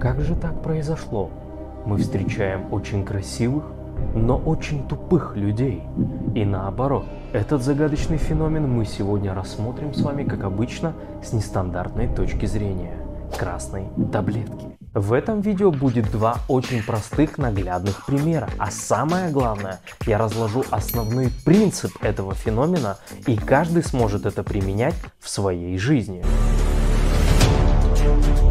Как же так произошло? Мы встречаем очень красивых, но очень тупых людей. И наоборот, этот загадочный феномен мы сегодня рассмотрим с вами, как обычно, с нестандартной точки зрения – красной таблетки. В этом видео будет два очень простых наглядных примера, а самое главное, я разложу основной принцип этого феномена, и каждый сможет это применять в своей жизни.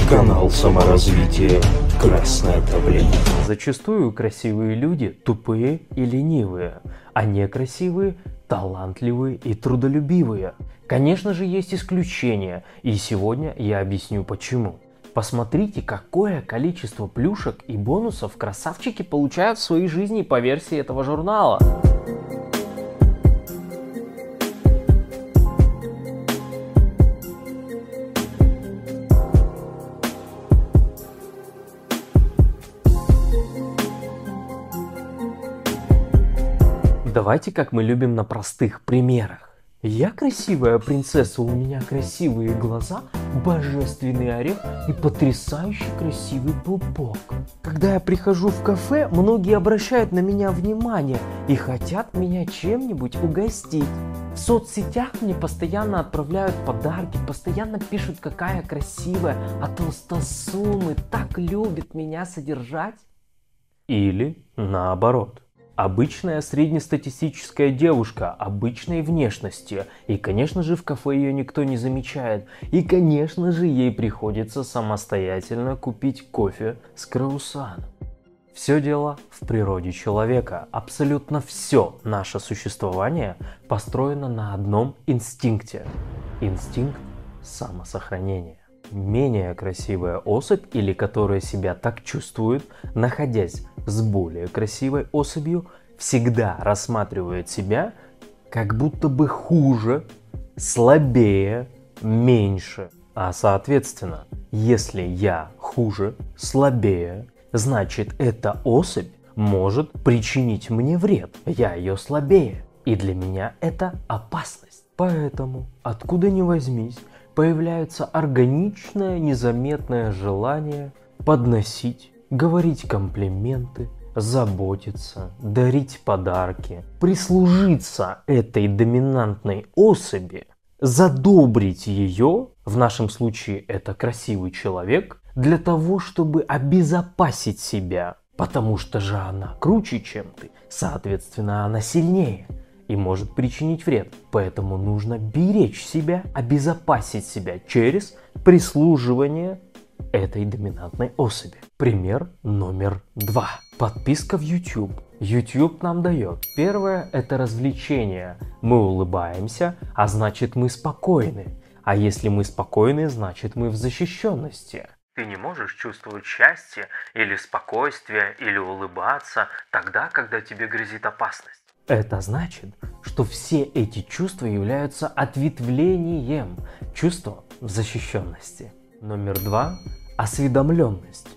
Канал саморазвития «Красная таблетка». Зачастую красивые люди тупые и ленивые, а некрасивые талантливые и трудолюбивые. Конечно же есть исключения, и сегодня я объясню почему. Посмотрите, какое количество плюшек и бонусов красавчики получают в своей жизни по версии этого журнала. Давайте, как мы любим на простых примерах. Я красивая принцесса, у меня красивые глаза, божественный орех и потрясающе красивый пупок. Когда я прихожу в кафе, многие обращают на меня внимание и хотят меня чем-нибудь угостить. В соцсетях мне постоянно отправляют подарки, постоянно пишут, какая красивая, а толстосумы так любят меня содержать. Или наоборот. Обычная среднестатистическая девушка обычной внешности. И, конечно же, в кафе ее никто не замечает. И, конечно же, ей приходится самостоятельно купить кофе с круассаном. Все дело в природе человека. Абсолютно все наше существование построено на одном инстинкте. Инстинкт самосохранения. Менее красивая особь или которая себя так чувствует, находясь с более красивой особью всегда рассматривает себя как будто бы хуже, слабее, меньше. А соответственно, если я хуже, слабее, значит эта особь может причинить мне вред. Я ее слабее. И для меня это опасность. Поэтому, откуда ни возьмись, появляется органичное, незаметное желание подносить говорить комплименты, заботиться, дарить подарки, прислужиться этой доминантной особи, задобрить ее, в нашем случае это красивый человек, для того, чтобы обезопасить себя, потому что же она круче, чем ты, соответственно, она сильнее и может причинить вред. Поэтому нужно беречь себя, обезопасить себя через прислуживание этой доминантной особи. Пример номер два. Подписка в YouTube. YouTube нам дает. Первое – это развлечение. Мы улыбаемся, а значит мы спокойны. А если мы спокойны, значит мы в защищенности. Ты не можешь чувствовать счастье или спокойствие или улыбаться тогда, когда тебе грозит опасность. Это значит, что все эти чувства являются ответвлением чувства защищенности. Номер два – осведомленность.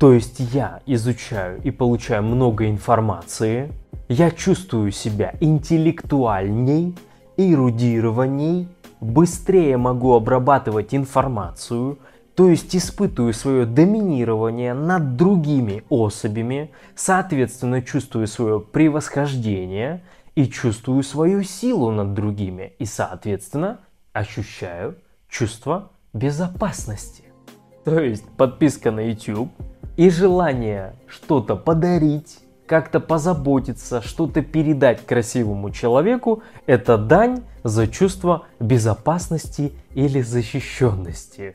То есть я изучаю и получаю много информации, я чувствую себя интеллектуальней, эрудированней, быстрее могу обрабатывать информацию, то есть испытываю свое доминирование над другими особями, соответственно чувствую свое превосхождение и чувствую свою силу над другими и, соответственно, ощущаю чувство безопасности. То есть подписка на YouTube и желание что-то подарить, как-то позаботиться, что-то передать красивому человеку – это дань за чувство безопасности или защищенности.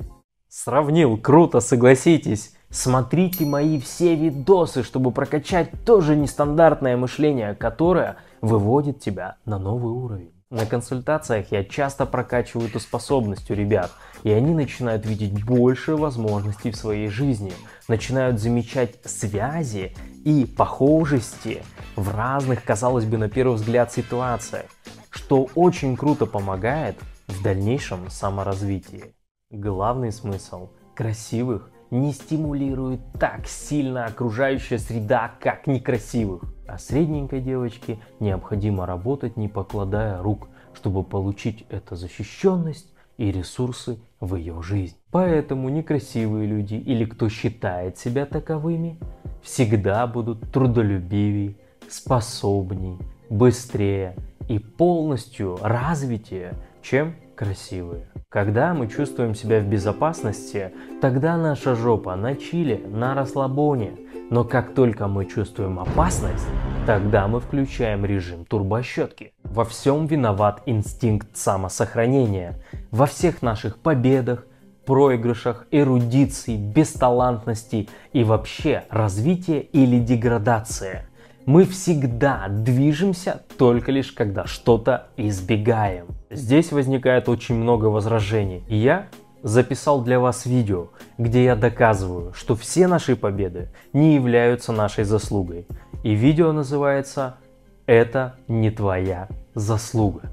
Сравнил, круто, согласитесь. Смотрите мои все видосы, чтобы прокачать тоже нестандартное мышление, которое выводит тебя на новый уровень. На консультациях я часто прокачиваю эту способность у ребят, и они начинают видеть больше возможностей в своей жизни, начинают замечать связи и похожести в разных, казалось бы, на первый взгляд ситуациях, что очень круто помогает в дальнейшем саморазвитии. Главный смысл – красивых не стимулирует так сильно окружающая среда, как некрасивых. А средненькой девочке необходимо работать, не покладая рук, чтобы получить эту защищенность и ресурсы в ее жизнь. Поэтому некрасивые люди или кто считает себя таковыми, всегда будут трудолюбивее, способней, быстрее и полностью развитие, чем красивые. Когда мы чувствуем себя в безопасности, тогда наша жопа на чиле, на расслабоне. Но как только мы чувствуем опасность, тогда мы включаем режим турбощетки. Во всем виноват инстинкт самосохранения. Во всех наших победах, проигрышах, эрудиции, бесталантности и вообще развитие или деградация – мы всегда движемся только лишь когда что-то избегаем. Здесь возникает очень много возражений. И я записал для вас видео, где я доказываю, что все наши победы не являются нашей заслугой. И видео называется «Это не твоя заслуга».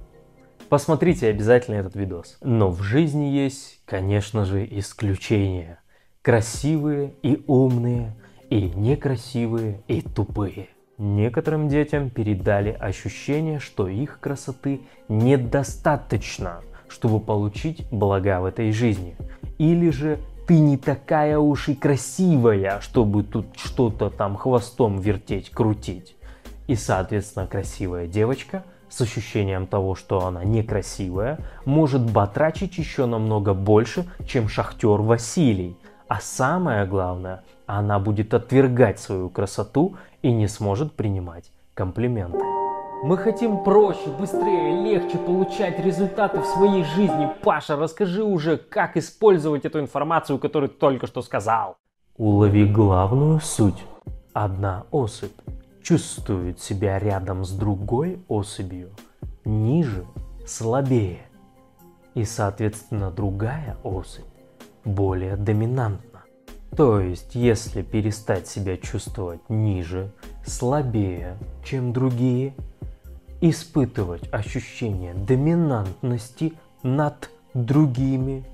Посмотрите обязательно этот видос. Но в жизни есть, конечно же, исключения. Красивые и умные, и некрасивые и тупые. Некоторым детям передали ощущение, что их красоты недостаточно, чтобы получить блага в этой жизни. Или же ты не такая уж и красивая, чтобы тут что-то там хвостом вертеть, крутить. И, соответственно, красивая девочка с ощущением того, что она некрасивая, может батрачить еще намного больше, чем шахтер Василий. А самое главное, она будет отвергать свою красоту и не сможет принимать комплименты. Мы хотим проще, быстрее, легче получать результаты в своей жизни. Паша, расскажи уже, как использовать эту информацию, которую ты только что сказал. Улови главную суть. Одна особь чувствует себя рядом с другой особью ниже, слабее. И, соответственно, другая особь более доминантна. То есть, если перестать себя чувствовать ниже, слабее, чем другие, испытывать ощущение доминантности над другими,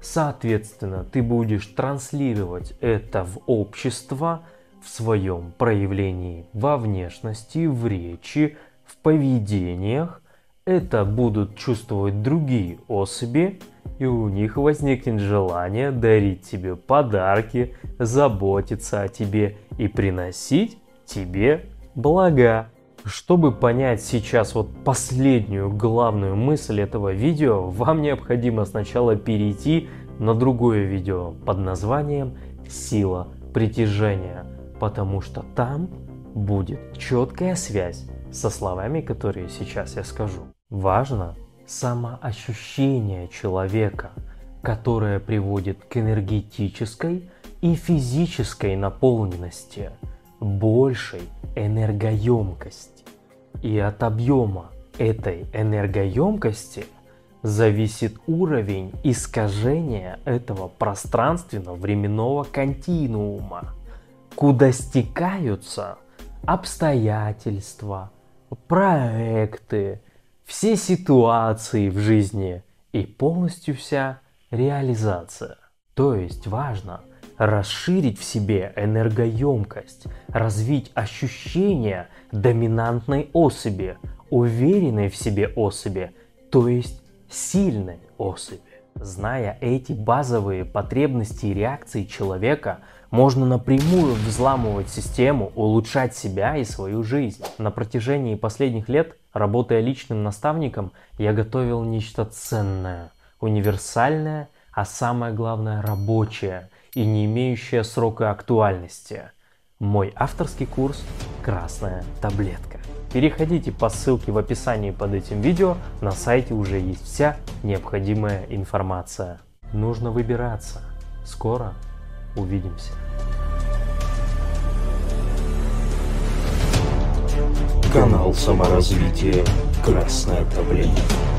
соответственно, ты будешь транслировать это в общество, в своем проявлении во внешности, в речи, в поведениях, это будут чувствовать другие особи, и у них возникнет желание дарить тебе подарки, заботиться о тебе и приносить тебе блага. Чтобы понять сейчас вот последнюю главную мысль этого видео, вам необходимо сначала перейти на другое видео под названием «Сила притяжения», потому что там будет четкая связь со словами, которые сейчас я скажу. Важно самоощущение человека, которое приводит к энергетической и физической наполненности, большей энергоемкости. И от объема этой энергоемкости зависит уровень искажения этого пространственно-временного континуума, куда стекаются обстоятельства, проекты, все ситуации в жизни и полностью вся реализация. То есть важно расширить в себе энергоемкость, развить ощущение доминантной особи, уверенной в себе особи, то есть сильной особи. Зная эти базовые потребности и реакции человека, можно напрямую взламывать систему, улучшать себя и свою жизнь. На протяжении последних лет Работая личным наставником, я готовил нечто ценное, универсальное, а самое главное рабочее и не имеющее срока актуальности. Мой авторский курс «Красная таблетка». Переходите по ссылке в описании под этим видео, на сайте уже есть вся необходимая информация. Нужно выбираться. Скоро увидимся. Канал саморазвития «Красное давление».